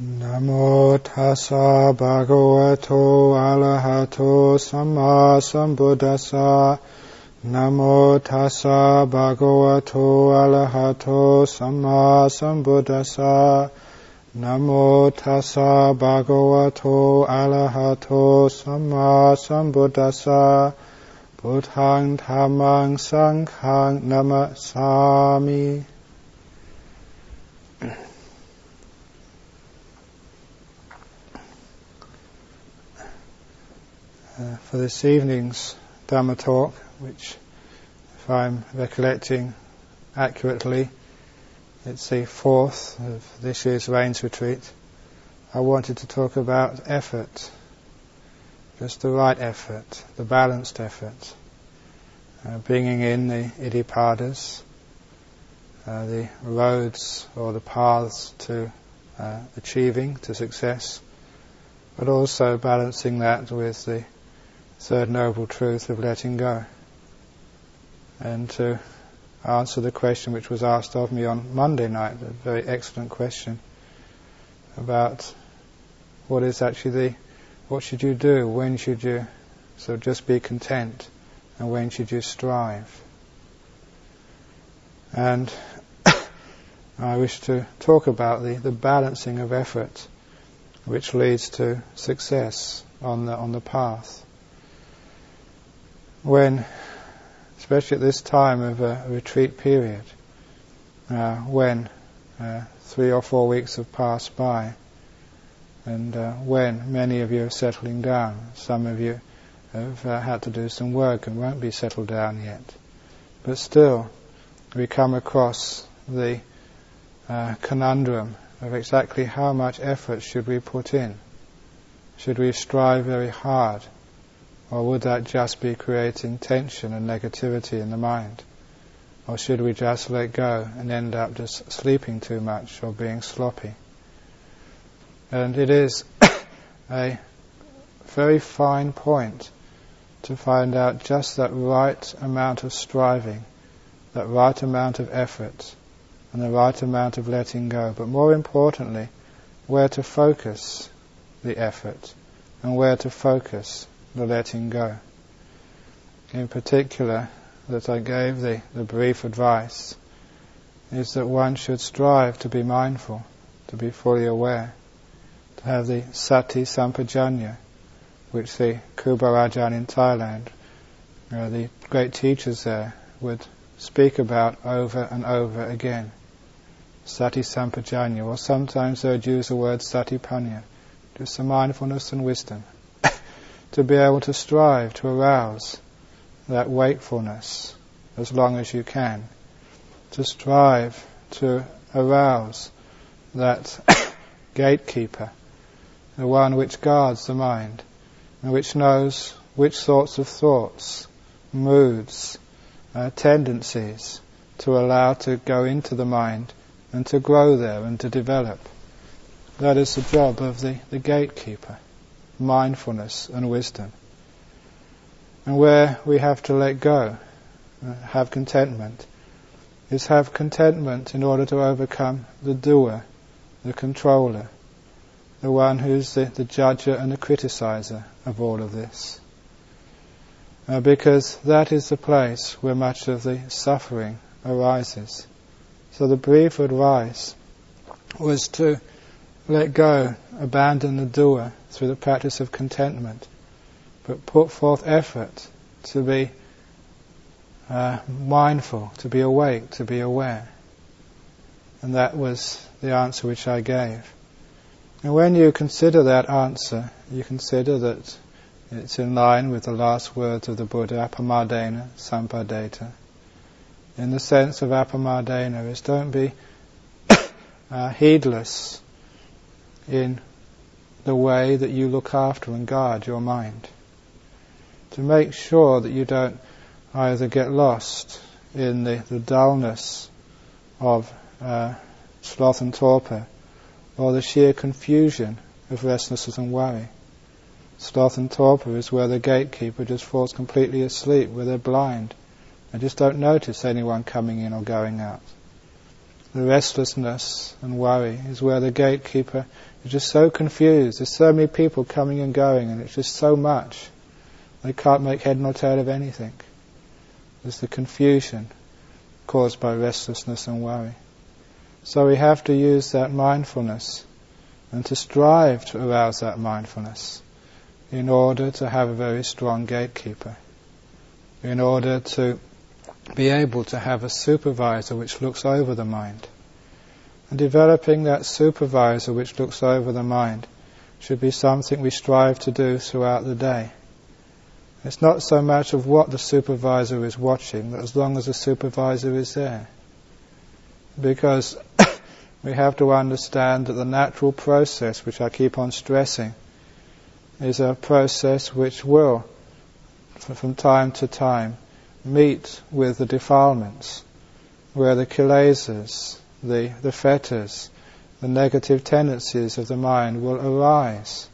Namo tassa bhagavato arahato samma sambuddhassa. Namo tassa bhagavato arahato samma sambuddhassa. Namo tassa bhagavato arahato samma sambuddhassa. Buddhang dhammang sanghang namasami. Uh, for this evening's Dhamma talk, which, if I'm recollecting accurately, it's the fourth of this year's Rains Retreat. I wanted to talk about effort, just the right effort, the balanced effort, uh, bringing in the iddhipadas, uh, the roads or the paths to uh, achieving, to success, but also balancing that with the third noble truth of letting go. And to answer the question which was asked of me on Monday night, a very excellent question about what is actually the, what should you do, when should you so just be content, and when should you strive. And I wish to talk about the, the balancing of effort which leads to success on the, on the path when, especially at this time of a retreat period, uh, when uh, three or four weeks have passed by, and uh, when many of you are settling down, some of you have uh, had to do some work and won't be settled down yet, but still, we come across the uh, conundrum of exactly how much effort should we put in. Should we strive very hard or would that just be creating tension and negativity in the mind? Or should we just let go and end up just sleeping too much or being sloppy? And it is a very fine point to find out just that right amount of striving, that right amount of effort, and the right amount of letting go. But more importantly, where to focus the effort and where to focus the letting go. In particular, that I gave the, the brief advice is that one should strive to be mindful, to be fully aware, to have the sati sampajanya, which the Kruba in Thailand, uh, the great teachers there, would speak about over and over again. Sati sampajanya, or sometimes they would use the word satipanya, just the mindfulness and wisdom to be able to strive to arouse that wakefulness as long as you can, to strive to arouse that gatekeeper, the one which guards the mind, and which knows which sorts of thoughts, moods, uh, tendencies to allow to go into the mind and to grow there and to develop. That is the job of the, the gatekeeper mindfulness and wisdom. And where we have to let go, uh, have contentment, is have contentment in order to overcome the doer, the controller, the one who's the, the judger and the criticizer of all of this. Uh, because that is the place where much of the suffering arises. So the brief advice was to let go, abandon the doer through the practice of contentment, but put forth effort to be uh, mindful, to be awake, to be aware. And that was the answer which I gave. And when you consider that answer, you consider that it's in line with the last words of the Buddha, appamadena sampadetha. In the sense of appamadena is don't be uh, heedless in the way that you look after and guard your mind. To make sure that you don't either get lost in the, the dullness of uh, sloth and torpor or the sheer confusion of restlessness and worry. Sloth and torpor is where the gatekeeper just falls completely asleep, where they're blind and just don't notice anyone coming in or going out. The restlessness and worry is where the gatekeeper is just so confused. There's so many people coming and going, and it's just so much. They can't make head nor tail of anything. There's the confusion caused by restlessness and worry. So we have to use that mindfulness and to strive to arouse that mindfulness in order to have a very strong gatekeeper, in order to be able to have a supervisor which looks over the mind. And developing that supervisor which looks over the mind should be something we strive to do throughout the day. It's not so much of what the supervisor is watching, but as long as the supervisor is there. Because we have to understand that the natural process, which I keep on stressing, is a process which will, from time to time, meet with the defilements, where the kilesas, the, the fetters, the negative tendencies of the mind will arise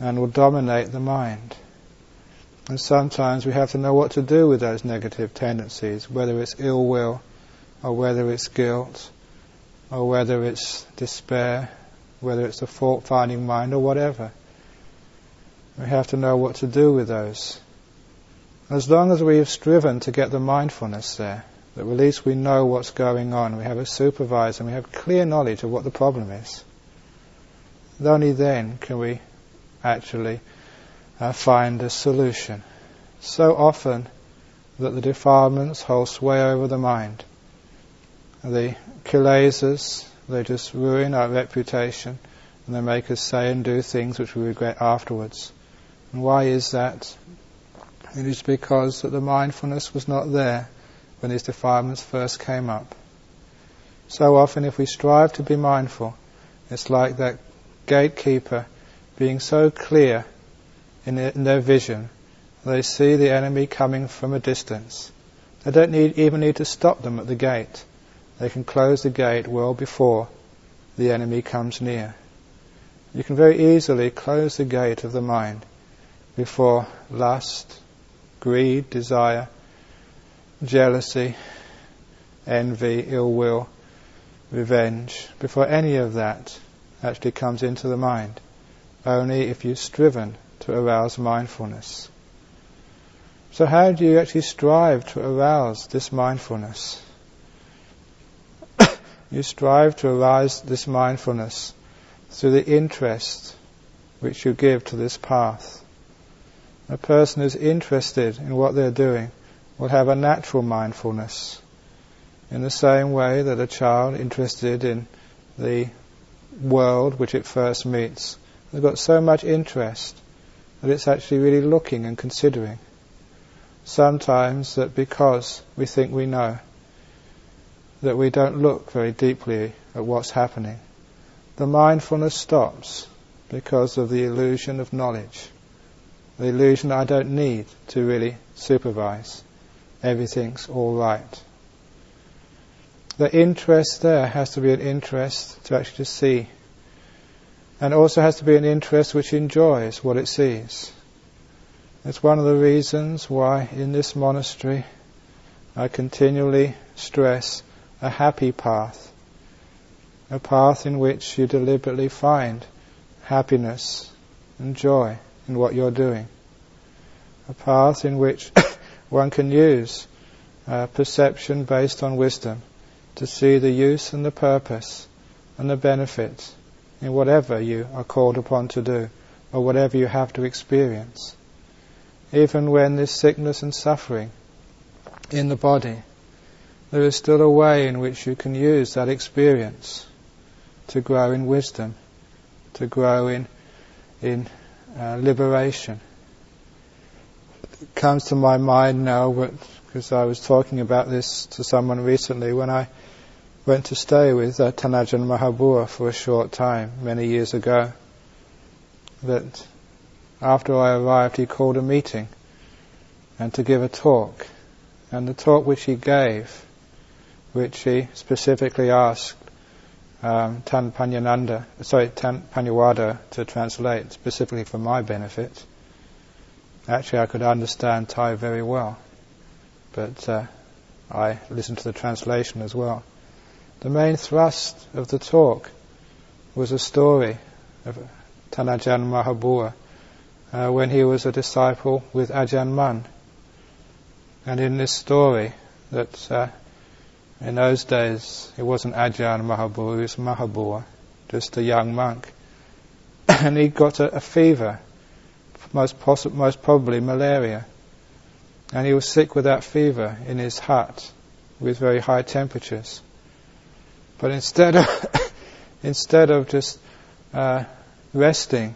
and will dominate the mind. And sometimes we have to know what to do with those negative tendencies, whether it's ill will, or whether it's guilt, or whether it's despair, whether it's a fault finding mind, or whatever. We have to know what to do with those. As long as we have striven to get the mindfulness there, that at least we know what's going on, we have a supervisor, and we have clear knowledge of what the problem is, only then can we actually uh, find a solution. So often that the defilements hold sway over the mind. The kilesas, they just ruin our reputation and they make us say and do things which we regret afterwards. And why is that? It is because that the mindfulness was not there when these defilements first came up. So often, if we strive to be mindful, it's like that gatekeeper being so clear in, in their vision, they see the enemy coming from a distance. They don't need, even need to stop them at the gate. They can close the gate well before the enemy comes near. You can very easily close the gate of the mind before lust, greed, desire, jealousy, envy, ill will, revenge, before any of that actually comes into the mind. Only if you've striven to arouse mindfulness. So how do you actually strive to arouse this mindfulness? you strive to arouse this mindfulness through the interest which you give to this path a person who's interested in what they're doing will have a natural mindfulness. In the same way that a child interested in the world which it first meets has got so much interest that it's actually really looking and considering. Sometimes that because we think we know, that we don't look very deeply at what's happening. The mindfulness stops because of the illusion of knowledge the illusion that I don't need to really supervise. Everything's all right. The interest there has to be an interest to actually see. And also has to be an interest which enjoys what it sees. That's one of the reasons why in this monastery I continually stress a happy path. A path in which you deliberately find happiness and joy in what you're doing. A path in which one can use uh, perception based on wisdom to see the use and the purpose and the benefit in whatever you are called upon to do or whatever you have to experience. Even when there's sickness and suffering in the body, there is still a way in which you can use that experience to grow in wisdom, to grow in, in uh, liberation. It comes to my mind now because I was talking about this to someone recently when I went to stay with uh, Tan Ajahn Mahabua for a short time many years ago. That after I arrived, he called a meeting and to give a talk. And the talk which he gave, which he specifically asked um, Tan Panyananda, sorry, Tan Panyavaddho to translate specifically for my benefit. Actually, I could understand Thai very well, but uh, I listened to the translation as well. the main thrust of the talk was a story of Tan Ajahn Mahabua uh, when he was a disciple with Ajahn Mun. And in this story, that uh, in those days it wasn't Ajahn Mahabua, it was Mahabua, just a young monk. and he got a, a fever, most, most probably malaria. And he was sick with that fever in his hut with very high temperatures. But instead of, instead of just uh, resting,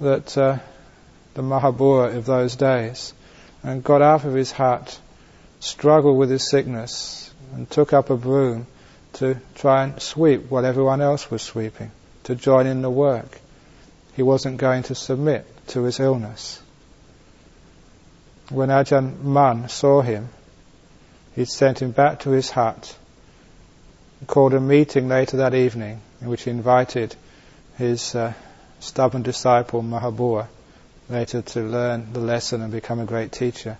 that uh, the Mahabua of those days and got out of his hut, struggled with his sickness, and took up a broom to try and sweep what everyone else was sweeping, to join in the work. He wasn't going to submit to his illness. When Ajahn Mun saw him, he sent him back to his hut, called a meeting later that evening in which he invited his uh, stubborn disciple Mahabua later to learn the lesson and become a great teacher,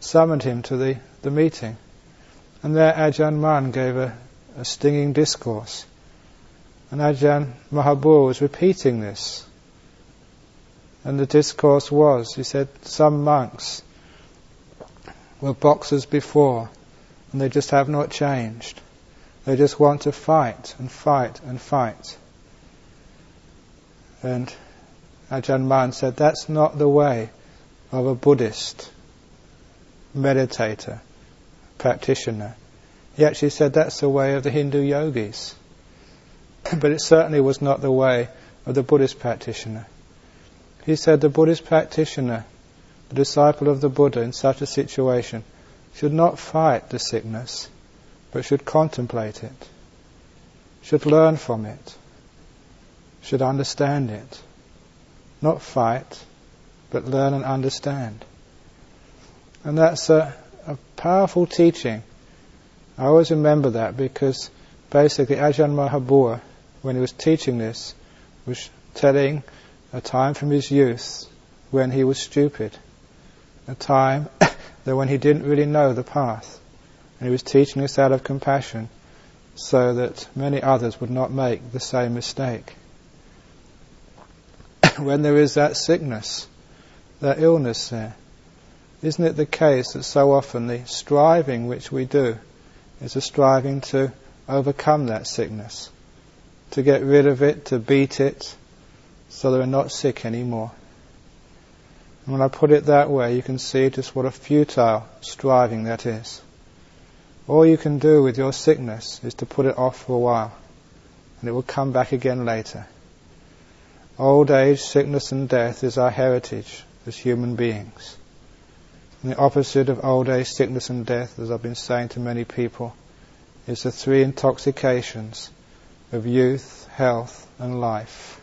summoned him to the, the meeting. And there Ajahn Mun gave a, a stinging discourse. And Ajahn Mahabua was repeating this. And the discourse was, he said, some monks were boxers before, and they just have not changed. They just want to fight and fight and fight. And Ajahn Mun said, that's not the way of a Buddhist meditator, practitioner. He actually said that's the way of the Hindu yogis. but it certainly was not the way of the Buddhist practitioner. He said the Buddhist practitioner, the disciple of the Buddha in such a situation, should not fight the sickness, but should contemplate it, should learn from it, should understand it. Not fight, but learn and understand. And that's a, a powerful teaching. I always remember that because basically Ajahn Mahabua, when he was teaching this, was telling a time from his youth when he was stupid. A time that when he didn't really know the path. And he was teaching us out of compassion so that many others would not make the same mistake. when there is that sickness, that illness there, isn't it the case that so often the striving which we do is a striving to overcome that sickness, to get rid of it, to beat it, so that we're not sick anymore? And when I put it that way, you can see just what a futile striving that is. All you can do with your sickness is to put it off for a while, and it will come back again later. Old age, sickness, and death is our heritage as human beings. And the opposite of old age, sickness, and death, as I've been saying to many people, is the three intoxications of youth, health, and life.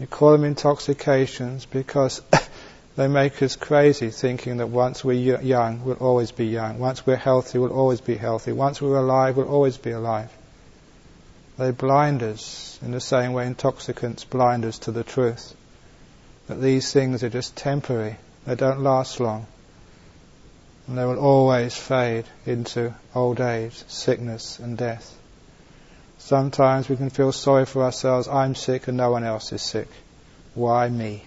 We call them intoxications because they make us crazy thinking that once we're young, we'll always be young. Once we're healthy, we'll always be healthy. Once we're alive, we'll always be alive. They blind us in the same way intoxicants blind us to the truth. That these things are just temporary. They don't last long. And they will always fade into old age, sickness and death. Sometimes we can feel sorry for ourselves. I'm sick and no one else is sick. Why me?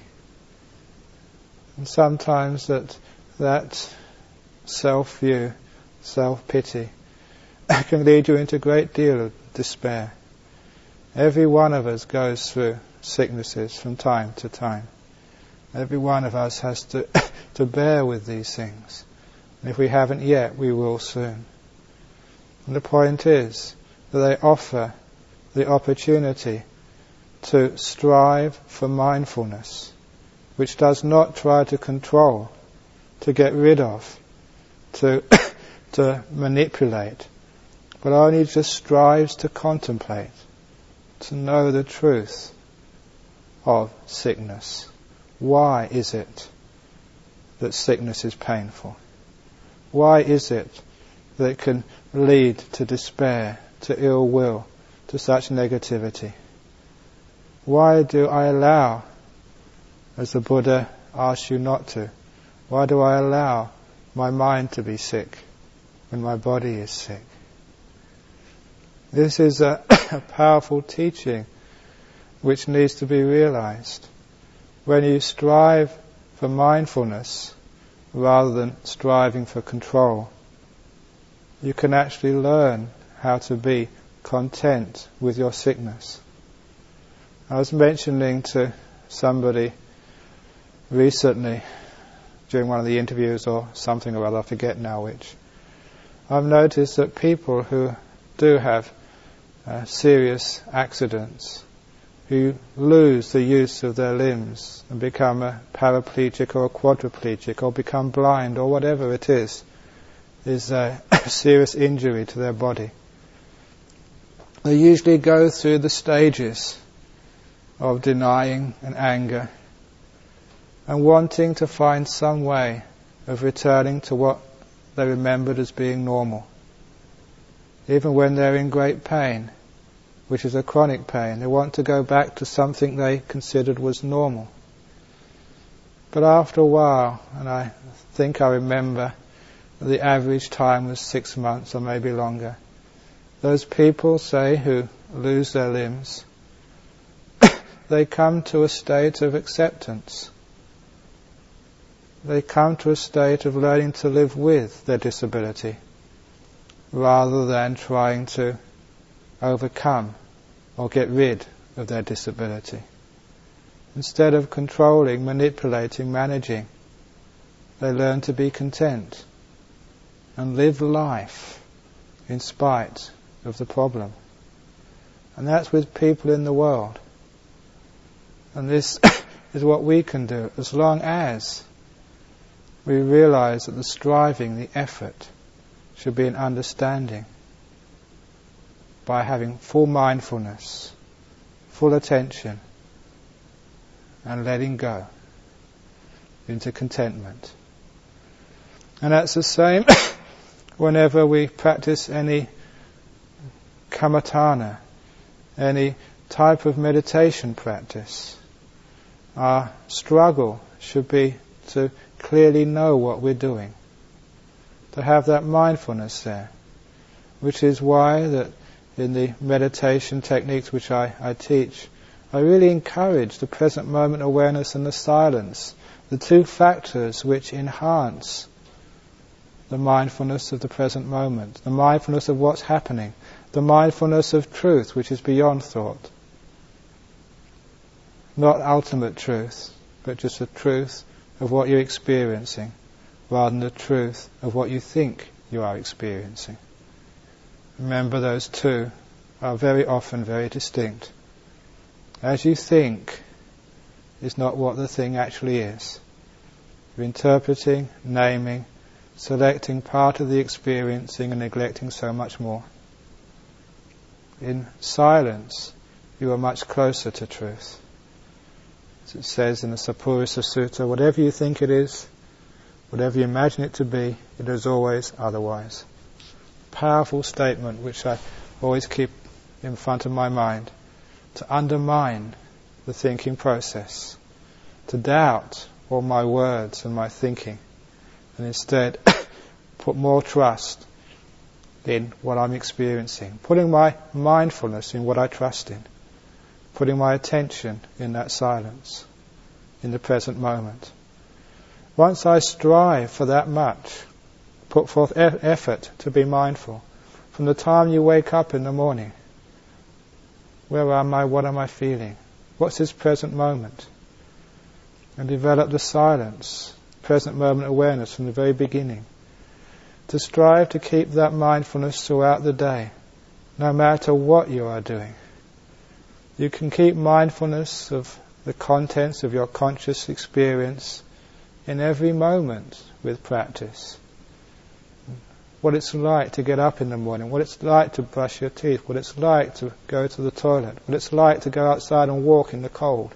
And sometimes that, that self-view, self-pity can lead you into a great deal of despair. Every one of us goes through sicknesses from time to time. Every one of us has to, to bear with these things. And if we haven't yet, we will soon. And the point is that they offer the opportunity to strive for mindfulness, which does not try to control, to get rid of, to, to manipulate, but only just strives to contemplate to know the truth of sickness. Why is it that sickness is painful? Why is it that it can lead to despair, to ill will, to such negativity? Why do I allow, as the Buddha asks you not to, why do I allow my mind to be sick when my body is sick? This is a, a powerful teaching which needs to be realized. When you strive for mindfulness rather than striving for control, you can actually learn how to be content with your sickness. I was mentioning to somebody recently during one of the interviews or something or other, I forget now which, I've noticed that people who do have uh, serious accidents, who lose the use of their limbs and become a paraplegic or a quadriplegic or become blind or whatever it is, is a serious injury to their body. They usually go through the stages of denying and anger and wanting to find some way of returning to what they remembered as being normal. Even when they're in great pain, which is a chronic pain, they want to go back to something they considered was normal. But after a while, and I think I remember the average time was six months or maybe longer, those people, say, who lose their limbs, they come to a state of acceptance. They come to a state of learning to live with their disability rather than trying to overcome or get rid of their disability. Instead of controlling, manipulating, managing, they learn to be content and live life in spite of the problem. And that's with people in the world. And this is what we can do as long as we realize that the striving, the effort, should be an understanding by having full mindfulness, full attention, and letting go into contentment. And that's the same whenever we practice any kammatthana, any type of meditation practice. Our struggle should be to clearly know what we're doing, to have that mindfulness there, which is why that in the meditation techniques which I, I teach, I really encourage the present moment awareness and the silence, the two factors which enhance the mindfulness of the present moment, the mindfulness of what's happening, the mindfulness of truth which is beyond thought. Not ultimate truth, but just the truth of what you're experiencing, rather than the truth of what you think you are experiencing. Remember, those two are very often very distinct. As you think is not what the thing actually is. You're interpreting, naming, selecting part of the experiencing and neglecting so much more. In silence, you are much closer to truth. As it says in the Sappurisa Sutta, whatever you think it is, whatever you imagine it to be, it is always otherwise powerful statement which I always keep in front of my mind. To undermine the thinking process, to doubt all my words and my thinking, and instead put more trust in what I'm experiencing, putting my mindfulness in what I trust in, putting my attention in that silence, in the present moment. Once I strive for that much, put forth e- effort to be mindful. From the time you wake up in the morning, where am I? What am I feeling? What's this present moment? And develop the silence, present moment awareness from the very beginning. To strive to keep that mindfulness throughout the day, no matter what you are doing. You can keep mindfulness of the contents of your conscious experience in every moment with practice what it's like to get up in the morning, what it's like to brush your teeth, what it's like to go to the toilet, what it's like to go outside and walk in the cold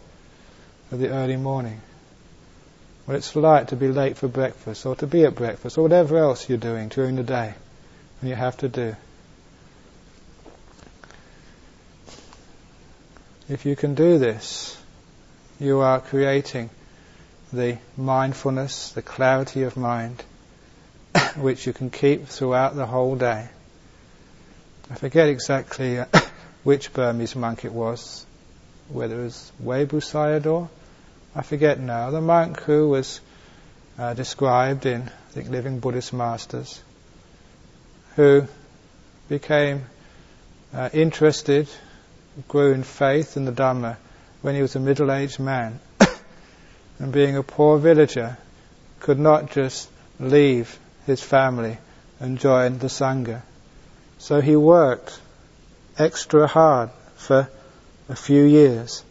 of the early morning, what it's like to be late for breakfast or to be at breakfast or whatever else you're doing during the day and you have to do. If you can do this, you are creating the mindfulness, the clarity of mind which you can keep throughout the whole day. I forget exactly uh, which Burmese monk it was, whether it was Webu Sayadaw, I forget now, the monk who was uh, described in, I think, Living Buddhist Masters, who became uh, interested, grew in faith in the Dhamma when he was a middle-aged man, and being a poor villager, could not just leave his family and join the Sangha. So he worked extra hard for a few years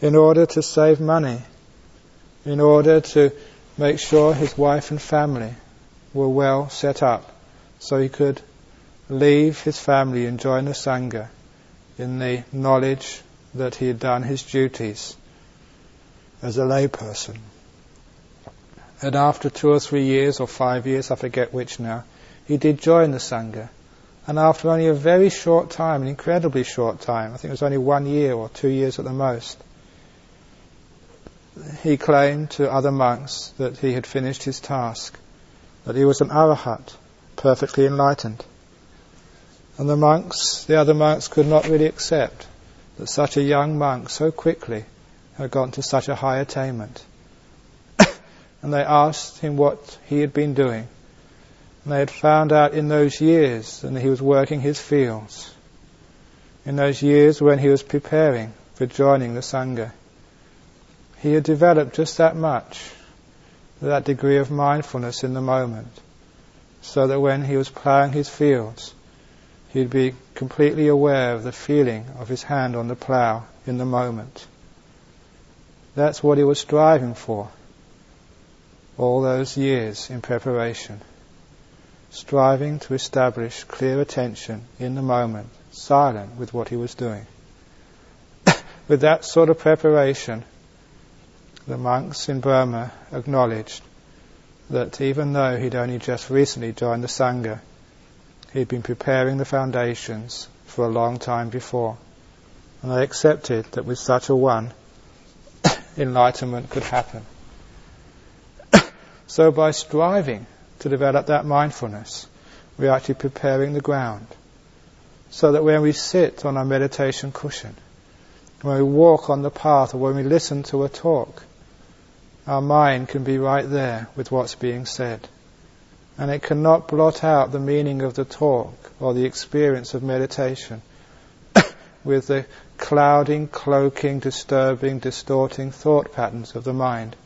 in order to save money, in order to make sure his wife and family were well set up so he could leave his family and join the Sangha in the knowledge that he had done his duties as a layperson. And after two or three years or five years, I forget which now, he did join the Sangha. And after only a very short time, an incredibly short time, I think it was only one year or two years at the most, he claimed to other monks that he had finished his task, that he was an arahat, perfectly enlightened. And the monks, the other monks, could not really accept that such a young monk so quickly had gone to such a high attainment. And they asked him what he had been doing. And they had found out in those years that he was working his fields, in those years when he was preparing for joining the Sangha he had developed just that much, that degree of mindfulness in the moment, so that when he was ploughing his fields, he'd be completely aware of the feeling of his hand on the plough in the moment. That's what he was striving for all those years in preparation, striving to establish clear attention in the moment, silent with what he was doing. with that sort of preparation, the monks in Burma acknowledged that even though he'd only just recently joined the Sangha, he'd been preparing the foundations for a long time before. And they accepted that with such a one, enlightenment could happen. So by striving to develop that mindfulness, we're actually preparing the ground. So that when we sit on our meditation cushion, when we walk on the path, or when we listen to a talk, our mind can be right there with what's being said. And it cannot blot out the meaning of the talk or the experience of meditation with the clouding, cloaking, disturbing, distorting thought patterns of the mind,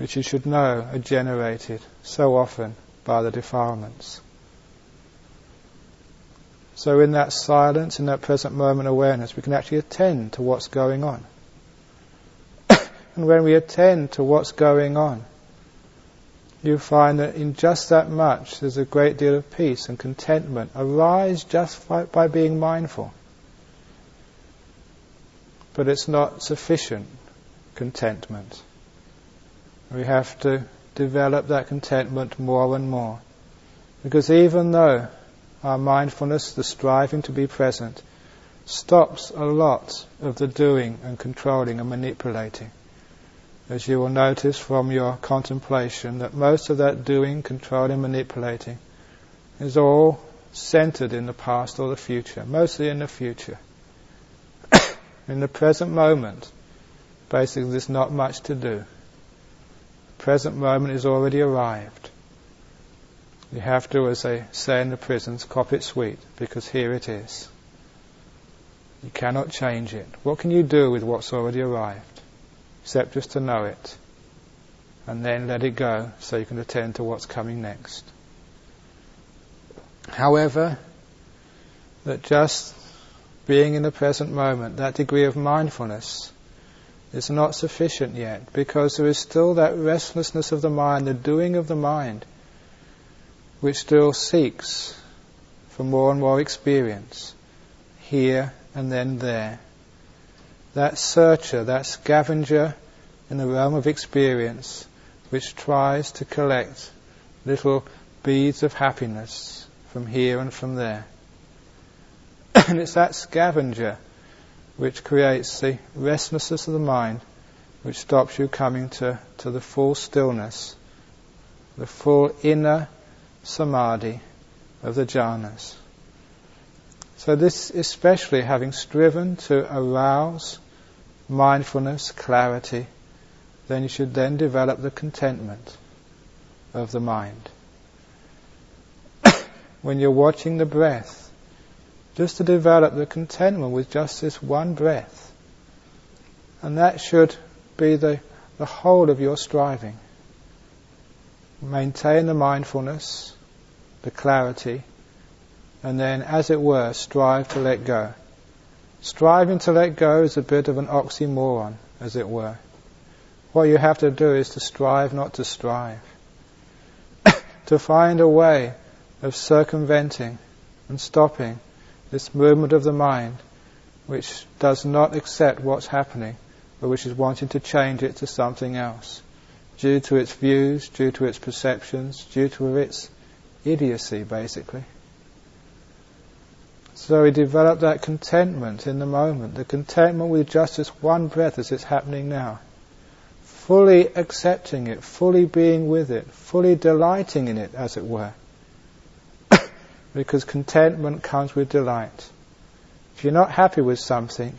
which you should know are generated so often by the defilements. So in that silence, in that present moment awareness, we can actually attend to what's going on. And when we attend to what's going on, you find that in just that much there's a great deal of peace and contentment arise just by, by being mindful. But it's not sufficient contentment. We have to develop that contentment more and more. Because even though our mindfulness, the striving to be present, stops a lot of the doing and controlling and manipulating, as you will notice from your contemplation, that most of that doing, controlling, manipulating is all centered in the past or the future, mostly in the future. in the present moment, basically there's not much to do. Present moment is already arrived. You have to, as they say in the prisons, cop it sweet, because here it is. You cannot change it. What can you do with what's already arrived? except just to know it and then let it go so you can attend to what's coming next. However, that just being in the present moment, that degree of mindfulness, is not sufficient yet because there is still that restlessness of the mind, the doing of the mind, which still seeks for more and more experience here and then there that searcher, that scavenger in the realm of experience, which tries to collect little beads of happiness from here and from there. and it's that scavenger which creates the restlessness of the mind, which stops you coming to, to the full stillness, the full inner samadhi of the jhanas. So this especially having striven to arouse mindfulness, clarity, then you should then develop the contentment of the mind. when you're watching the breath, just to develop the contentment with just this one breath. And that should be the, the whole of your striving. Maintain the mindfulness, the clarity, and then, as it were, strive to let go. Striving to let go is a bit of an oxymoron, as it were. What you have to do is to strive not to strive. to find a way of circumventing and stopping this movement of the mind which does not accept what's happening, but which is wanting to change it to something else, due to its views, due to its perceptions, due to its idiocy, basically. So we develop that contentment in the moment, the contentment with just this one breath as it's happening now. Fully accepting it, fully being with it, fully delighting in it, as it were. Because contentment comes with delight. If you're not happy with something,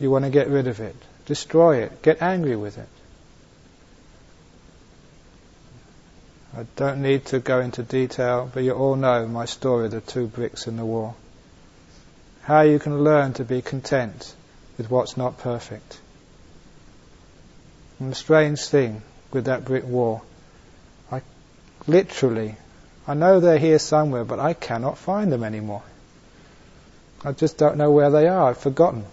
you want to get rid of it, destroy it, get angry with it. I don't need to go into detail, but you all know my story the two bricks in the wall. How you can learn to be content with what's not perfect. And the strange thing with that brick wall, I literally, I know they're here somewhere, but I cannot find them anymore. I just don't know where they are. I've forgotten.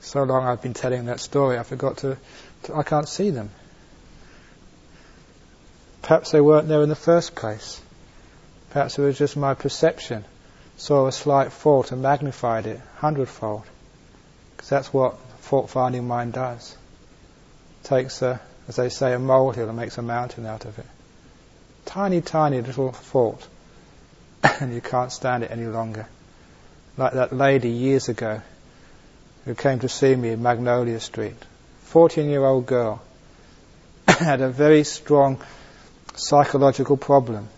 So long I've been telling that story, I forgot to, to I can't see them. Perhaps they weren't there in the first place. Perhaps it was just my perception. Saw a slight fault and magnified it hundredfold. Because that's what fault finding mind does. Takes a, as they say, a molehill and makes a mountain out of it. Tiny, tiny little fault. and you can't stand it any longer. Like that lady years ago who came to see me in Magnolia Street. 14 year old girl. had a very strong psychological problem.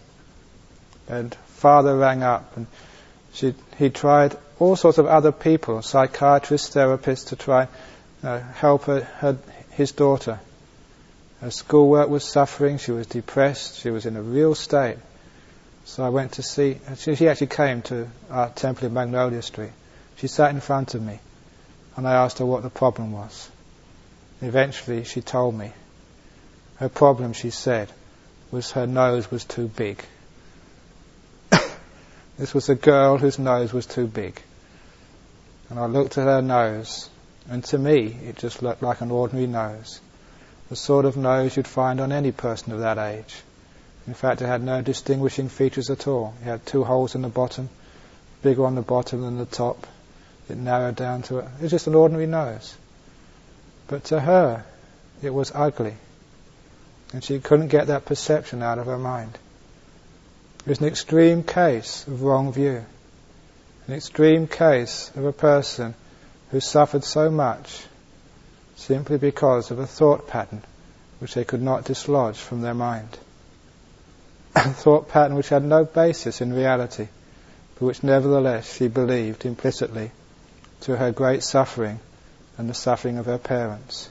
And father rang up and she, he tried all sorts of other people, psychiatrists, therapists, to try uh, help her, her, his daughter. Her schoolwork was suffering, she was depressed, she was in a real state. So I went to see, she, she actually came to our temple in Magnolia Street. She sat in front of me and I asked her what the problem was. Eventually she told me. Her problem, she said, was her nose was too big. this was a girl whose nose was too big. And I looked at her nose, and to me it just looked like an ordinary nose. The sort of nose you'd find on any person of that age. In fact, it had no distinguishing features at all. It had two holes in the bottom, bigger on the bottom than the top. It narrowed down to it. It was just an ordinary nose. But to her, it was ugly. And she couldn't get that perception out of her mind. It was an extreme case of wrong view. An extreme case of a person who suffered so much simply because of a thought pattern which they could not dislodge from their mind. a thought pattern which had no basis in reality, but which nevertheless she believed implicitly to her great suffering and the suffering of her parents.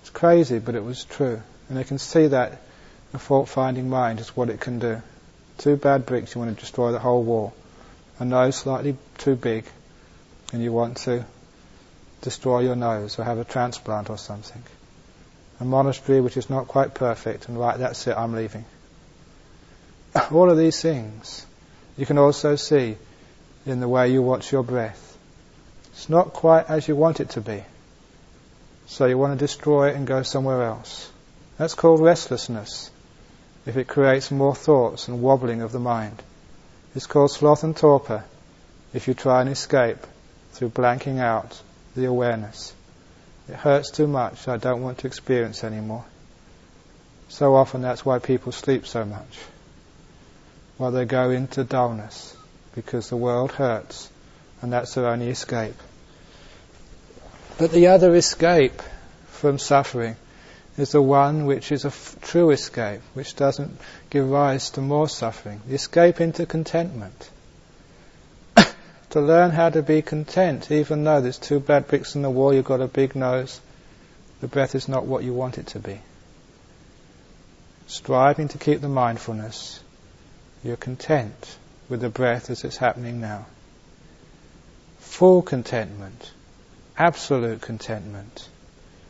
It's crazy, but it was true. And they can see that a fault-finding mind is what it can do. Two bad bricks, you want to destroy the whole wall. A nose slightly too big, and you want to destroy your nose or have a transplant or something. A monastery which is not quite perfect, and right, that's it, I'm leaving. All of these things you can also see in the way you watch your breath. It's not quite as you want it to be. So you want to destroy it and go somewhere else. That's called restlessness, if it creates more thoughts and wobbling of the mind. It's called sloth and torpor, if you try and escape through blanking out the awareness. It hurts too much, I don't want to experience anymore. So often that's why people sleep so much. While they go into dullness, because the world hurts, and that's their only escape. But the other escape from suffering is the one which is a f- true escape, which doesn't give rise to more suffering. The escape into contentment. To learn how to be content, even though there's two bad bricks in the wall, you've got a big nose, the breath is not what you want it to be. Striving to keep the mindfulness, you're content with the breath as it's happening now. Full contentment, absolute contentment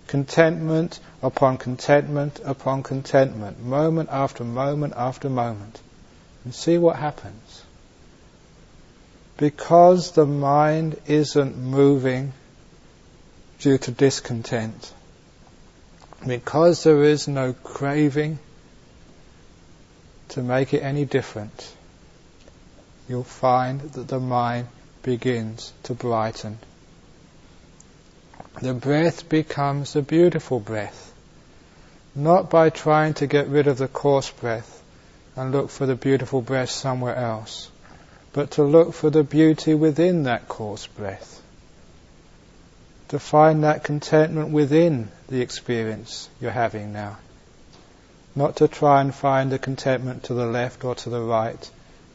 contentment upon contentment upon contentment, moment after moment after moment. And see what happens. Because the mind isn't moving due to discontent, because there is no craving to make it any different, you'll find that the mind begins to brighten. The breath becomes a beautiful breath. Not by trying to get rid of the coarse breath and look for the beautiful breath somewhere else, but to look for the beauty within that coarse breath. To find that contentment within the experience you're having now. Not to try and find the contentment to the left or to the right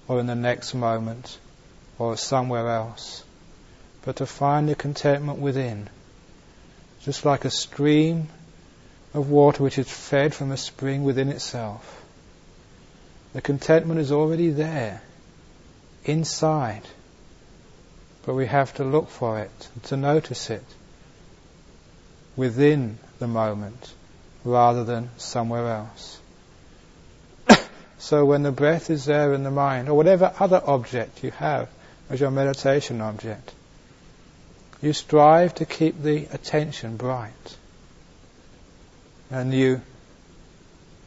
or in the next moment or somewhere else, but to find the contentment within just like a stream of water which is fed from a spring within itself. The contentment is already there, inside, but we have to look for it, to notice it within the moment rather than somewhere else. so when the breath is there in the mind, or whatever other object you have as your meditation object, you strive to keep the attention bright. And you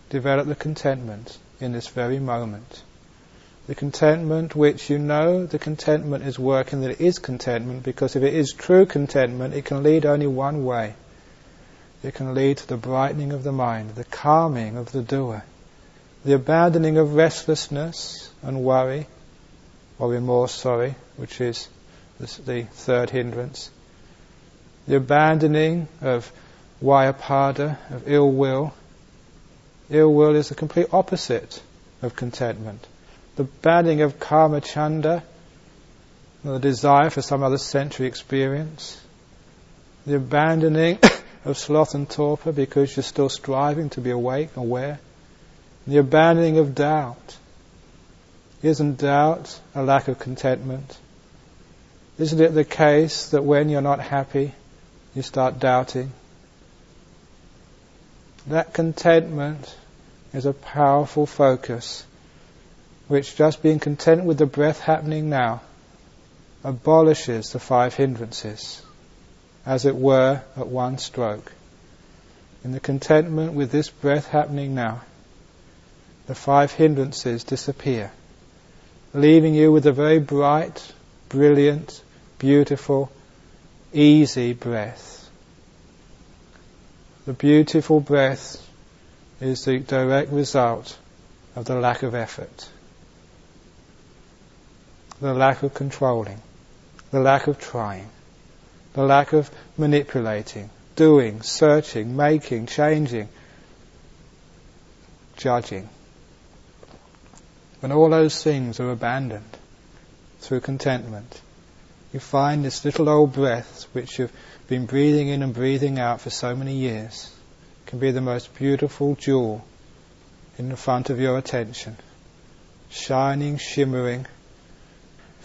develop the contentment in this very moment. The contentment which you know the contentment is working, that it is contentment, because if it is true contentment, it can lead only one way. It can lead to the brightening of the mind, the calming of the doer, the abandoning of restlessness and worry, or remorse, sorry, which is the third hindrance. The abandoning of vyapada, of ill will. Ill will is the complete opposite of contentment. The banning of kama chanda, the desire for some other sensory experience. The abandoning of sloth and torpor because you're still striving to be awake, and aware. The abandoning of doubt. Isn't doubt a lack of contentment? Isn't it the case that when you're not happy, you start doubting? That contentment is a powerful focus, which just being content with the breath happening now abolishes the five hindrances, as it were, at one stroke. In the contentment with this breath happening now, the five hindrances disappear, leaving you with a very bright, brilliant, beautiful, easy breath. The beautiful breath is the direct result of the lack of effort, the lack of controlling, the lack of trying, the lack of manipulating, doing, searching, making, changing, judging. When all those things are abandoned through contentment, you find this little old breath which you've been breathing in and breathing out for so many years can be the most beautiful jewel in the front of your attention, shining, shimmering,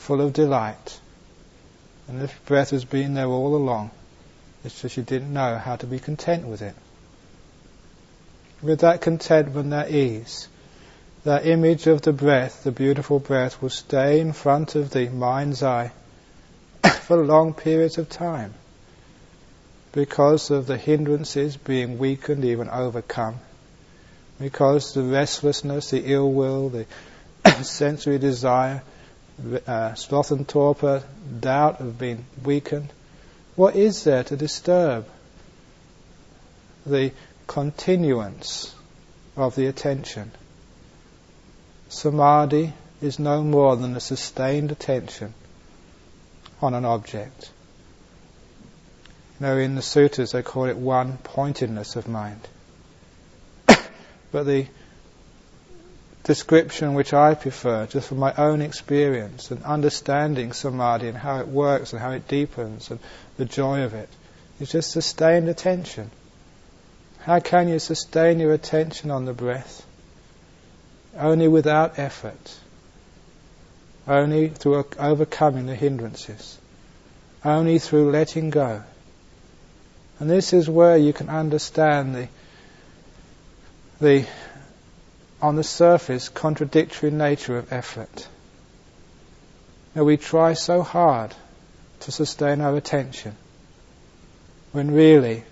full of delight. And this breath has been there all along. It's just you didn't know how to be content with it. With that contentment, that ease, that image of the breath, the beautiful breath, will stay in front of the mind's eye for long periods of time because of the hindrances being weakened, even overcome, because the restlessness, the ill will, the sensory desire, uh, sloth and torpor, doubt have been weakened. What is there to disturb the continuance of the attention? Samadhi is no more than a sustained attention on an object. Know, in the sutras they call it one pointedness of mind. but the description which I prefer, just from my own experience and understanding samadhi and how it works and how it deepens and the joy of it, is just sustained attention. How can you sustain your attention on the breath? Only without effort. Only through overcoming the hindrances. Only through letting go. And this is where you can understand the, the on the surface, contradictory nature of effort. Now we try so hard to sustain our attention when really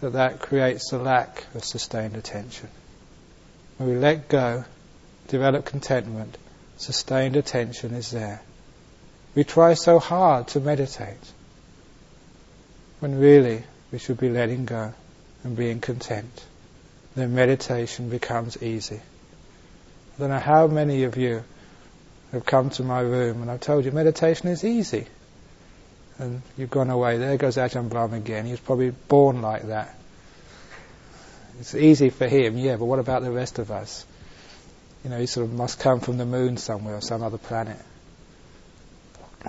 that that creates a lack of sustained attention. When we let go, develop contentment, sustained attention is there. We try so hard to meditate when really we should be letting go and being content. Then meditation becomes easy. I don't know how many of you have come to my room and I've told you meditation is easy. And you've gone away. There goes Ajahn Brahm again. He was probably born like that. It's easy for him, yeah, but what about the rest of us? You know, he sort of must come from the moon somewhere or some other planet.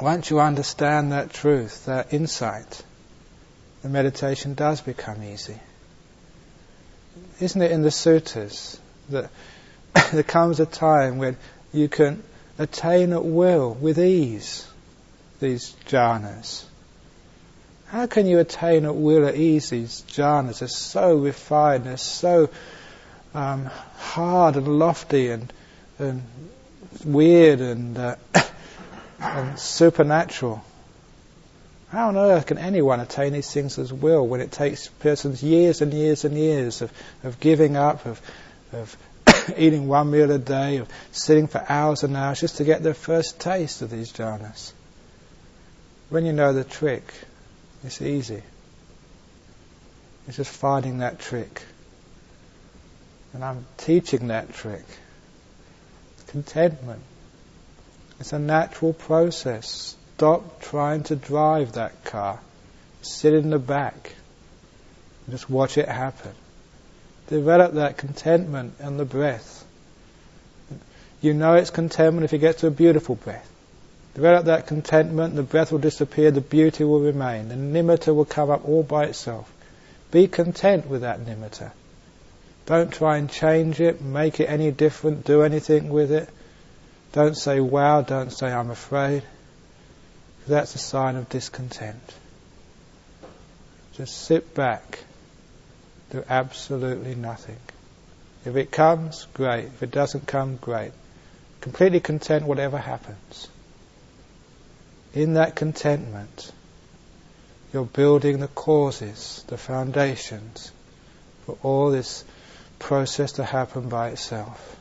Once you understand that truth, that insight, the meditation does become easy. Isn't it in the sutras that there comes a time when you can attain at will, with ease, these jhanas. How can you attain at will, at ease, these jhanas? They're so refined, they're so um, hard and lofty and, and weird and, uh, and supernatural. How on earth can anyone attain these things as will when it takes persons years and years and years of, of giving up, of, of eating one meal a day, of sitting for hours and hours just to get their first taste of these jhanas. When you know the trick, it's easy. It's just finding that trick. And I'm teaching that trick. Contentment. It's a natural process. Stop trying to drive that car. Sit in the back. And just watch it happen. Develop that contentment and the breath. You know it's contentment if you get to a beautiful breath. Develop that contentment, the breath will disappear, the beauty will remain. The nimitta will come up all by itself. Be content with that nimitta. Don't try and change it, make it any different, do anything with it. Don't say wow, don't say I'm afraid. That's a sign of discontent. Just sit back do absolutely nothing. If it comes, great. If it doesn't come, great. Completely content whatever happens. In that contentment, you're building the causes, the foundations for all this process to happen by itself.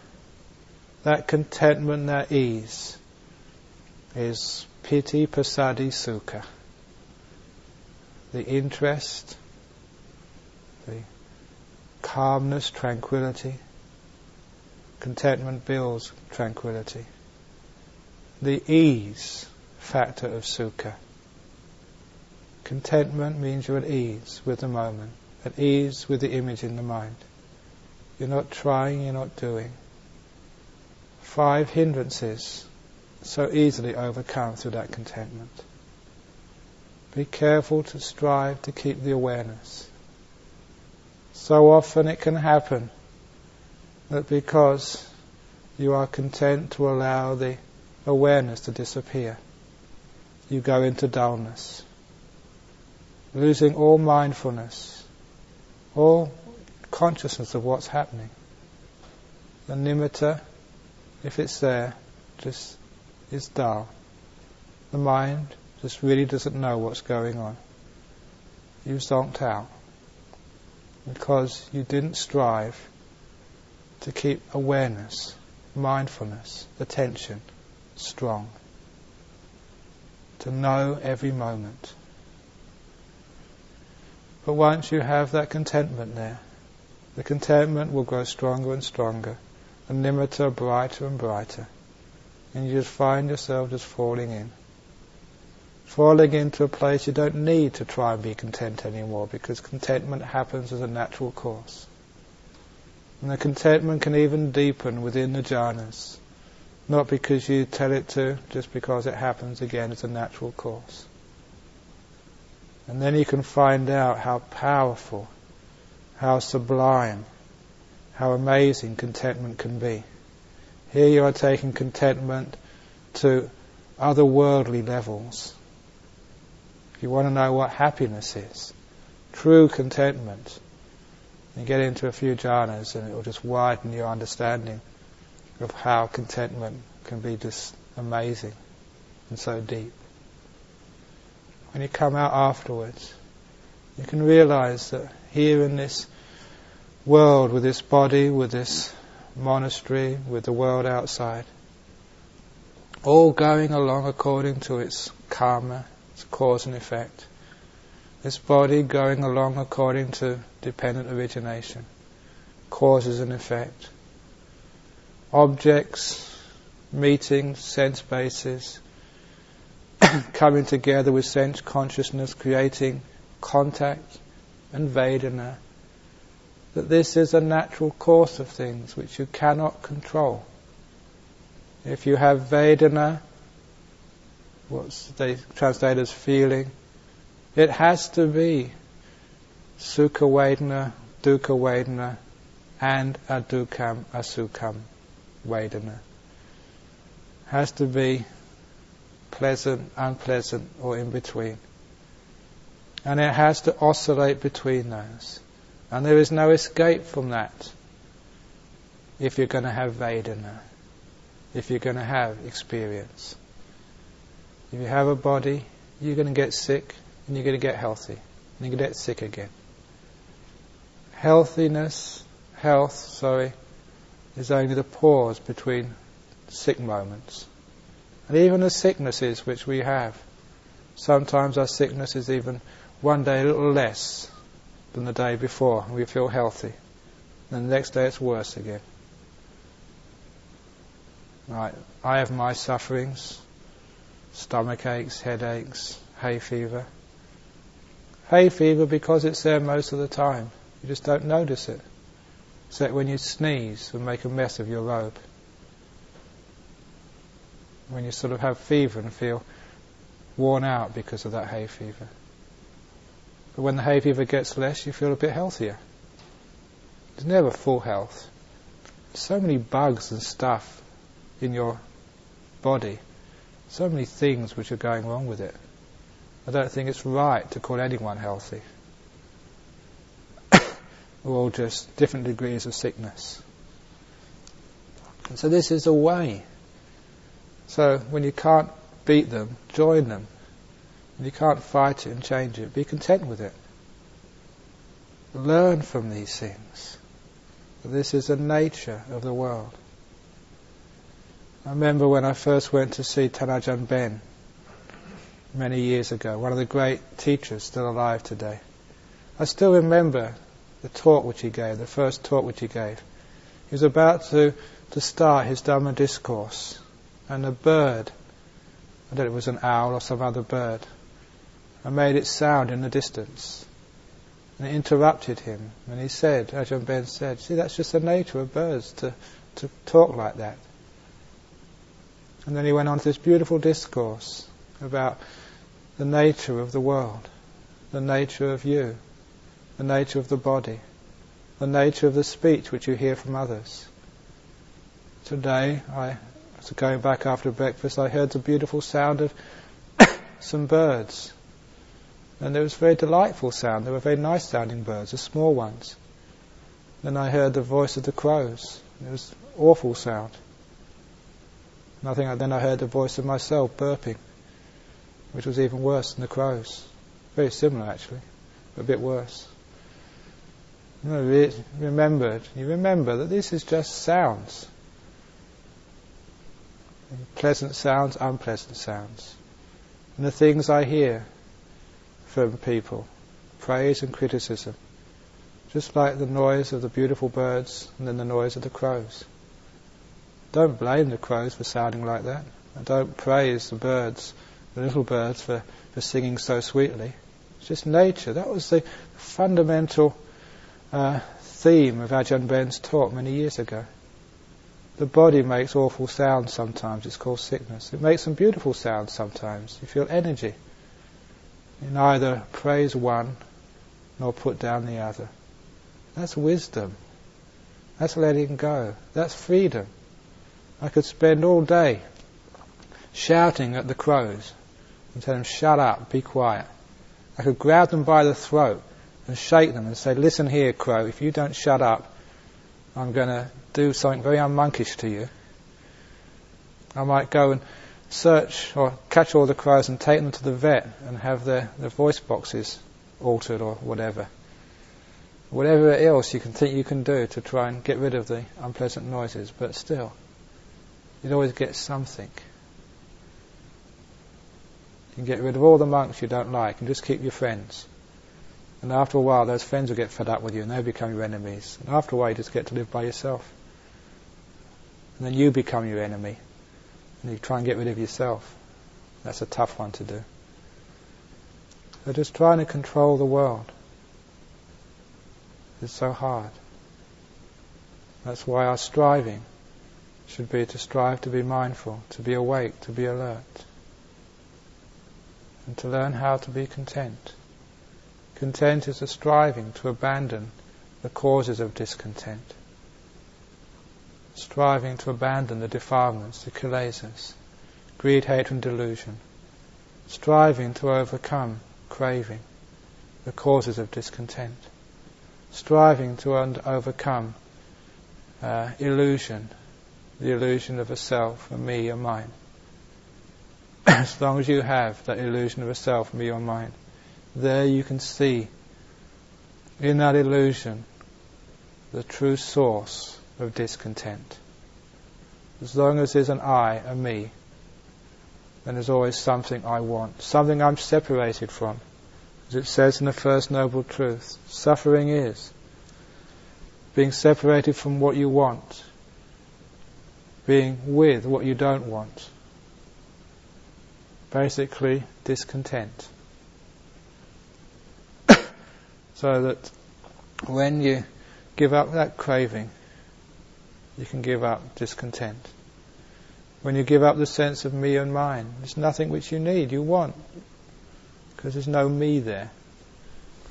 That contentment, that ease, is piti passaddhi sukha. The interest, calmness, tranquility. Contentment builds tranquility. The ease factor of sukha. Contentment means you're at ease with the moment, at ease with the image in the mind. You're not trying, you're not doing. Five hindrances so easily overcome through that contentment. Be careful to strive to keep the awareness. So often it can happen that because you are content to allow the awareness to disappear, you go into dullness, losing all mindfulness, all consciousness of what's happening. The nimitta, if it's there, just is dull. The mind just really doesn't know what's going on. You've zonked out because you didn't strive to keep awareness, mindfulness, attention strong. To know every moment. But once you have that contentment there, the contentment will grow stronger and stronger, the nimitta brighter and brighter, and you just find yourself just falling in falling into a place you don't need to try and be content anymore because contentment happens as a natural course. And the contentment can even deepen within the jhanas. Not because you tell it to, just because it happens again as a natural course. And then you can find out how powerful, how sublime, how amazing contentment can be. Here you are taking contentment to otherworldly levels. You want to know what happiness is, true contentment, you get into a few jhanas and it will just widen your understanding of how contentment can be just amazing and so deep. When you come out afterwards, you can realize that here in this world, with this body, with this monastery, with the world outside, all going along according to its karma, its cause and effect. This body going along according to dependent origination, causes and effect. Objects, meeting, sense bases, coming together with sense consciousness, creating contact and Vedana. That this is a natural course of things which you cannot control. If you have Vedana, what's they translate as feeling, it has to be Sukha Vedana, Dukkha Vedana, and Adukkam Asukham Vedana. Has to be pleasant, unpleasant, or in between. And it has to oscillate between those. And there is no escape from that if you're going to have Vedana if you're going to have experience. If you have a body, you're going to get sick and you're going to get healthy. And you're going to get sick again. Healthiness, health, sorry, is only the pause between sick moments. And even the sicknesses which we have, sometimes our sickness is even one day a little less than the day before, and we feel healthy. And the next day it's worse again. Right, I have my sufferings, stomach aches, headaches, hay fever. Hay fever because it's there most of the time. You just don't notice it. Except when you sneeze and make a mess of your robe. When you sort of have fever and feel worn out because of that hay fever. But when the hay fever gets less, you feel a bit healthier. It's never full health. So many bugs and stuff in your body. So many things which are going wrong with it. I don't think it's right to call anyone healthy. We're all just different degrees of sickness. And so this is a way. So when you can't beat them, join them. When you can't fight it and change it, be content with it. Learn from these things. This is the nature of the world. I remember when I first went to see Tan Ajahn Ben many years ago, one of the great teachers still alive today. I still remember the talk which he gave, the first talk which he gave. He was about to, to start his Dhamma discourse, and a bird, I don't know it was an owl or some other bird, made its sound in the distance. And it interrupted him, and he said, Ajahn Ben said, see, that's just the nature of birds to, to talk like that. And then he went on to this beautiful discourse about the nature of the world, the nature of you, the nature of the body, the nature of the speech which you hear from others. Today, I was going back after breakfast, I heard the beautiful sound of some birds. And it was a very delightful sound. They were very nice sounding birds, the small ones. Then I heard the voice of the crows. It was awful sound. Nothing. Then I heard the voice of myself burping, which was even worse than the crows. Very similar, actually, but a bit worse. You know, re- remembered. You remember that this is just sounds. Pleasant sounds, unpleasant sounds. And the things I hear from people, praise and criticism, just like the noise of the beautiful birds and then the noise of the crows. Don't blame the crows for sounding like that. And don't praise the birds, the little birds, for, for singing so sweetly. It's just nature. That was the fundamental uh, theme of Ajahn Brahm's talk many years ago. The body makes awful sounds sometimes. It's called sickness. It makes some beautiful sounds sometimes. You feel energy. You neither praise one nor put down the other. That's wisdom. That's letting go. That's freedom. I could spend all day shouting at the crows and tell them, shut up, be quiet. I could grab them by the throat and shake them and say, listen here, crow, if you don't shut up, I'm going to do something very unmonkish to you. I might go and search or catch all the crows and take them to the vet and have their, their voice boxes altered or whatever. Whatever else you can think you can do to try and get rid of the unpleasant noises, but still, you'd always get something. You can get rid of all the monks you don't like and just keep your friends. And after a while, those friends will get fed up with you and they'll become your enemies. And after a while, you just get to live by yourself. And then you become your enemy. And you try and get rid of yourself. That's a tough one to do. So just trying to control the world is so hard. That's why our striving should be to strive to be mindful, to be awake, to be alert and to learn how to be content. Content is a striving to abandon the causes of discontent, striving to abandon the defilements, the kilesas, greed, hatred, and delusion, striving to overcome craving, the causes of discontent, striving to un- overcome uh, illusion, the illusion of a self, a me, a mine as long as you have that illusion of a self, me or mine, there you can see in that illusion the true source of discontent. As long as there's an I, a me, then there's always something I want, something I'm separated from. As it says in the First Noble Truth, suffering is being separated from what you want, being with what you don't want basically discontent. so that when you give up that craving, you can give up discontent. When you give up the sense of me and mine, there's nothing which you need, you want, because there's no me there.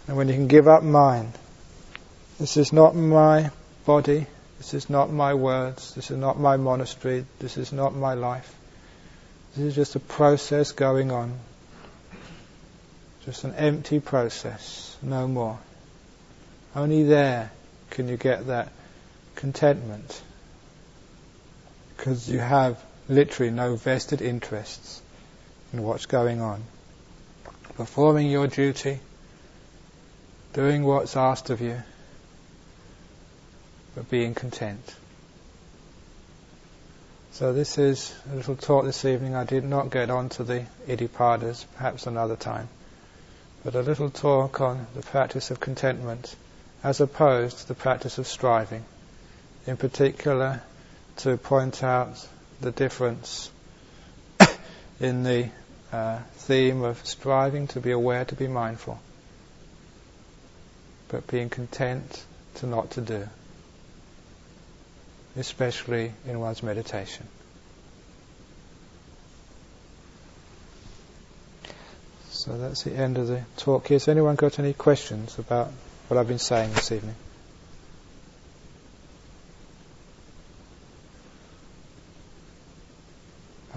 And when you can give up mine, this is not my body, this is not my words, this is not my monastery, this is not my life. This is just a process going on. Just an empty process, no more. Only there can you get that contentment. Because you have literally no vested interests in what's going on. Performing your duty, doing what's asked of you, but being content. So this is a little talk this evening. I did not get on to the Iddhipadas, perhaps another time, but a little talk on the practice of contentment as opposed to the practice of striving. In particular, to point out the difference in the uh, theme of striving to be aware, to be mindful, but being content to not to do especially in one's meditation. So that's the end of the talk here. Has anyone got any questions about what I've been saying this evening?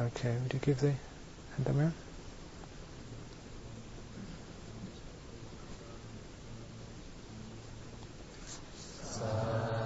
Okay, would you give the hand around? Uh...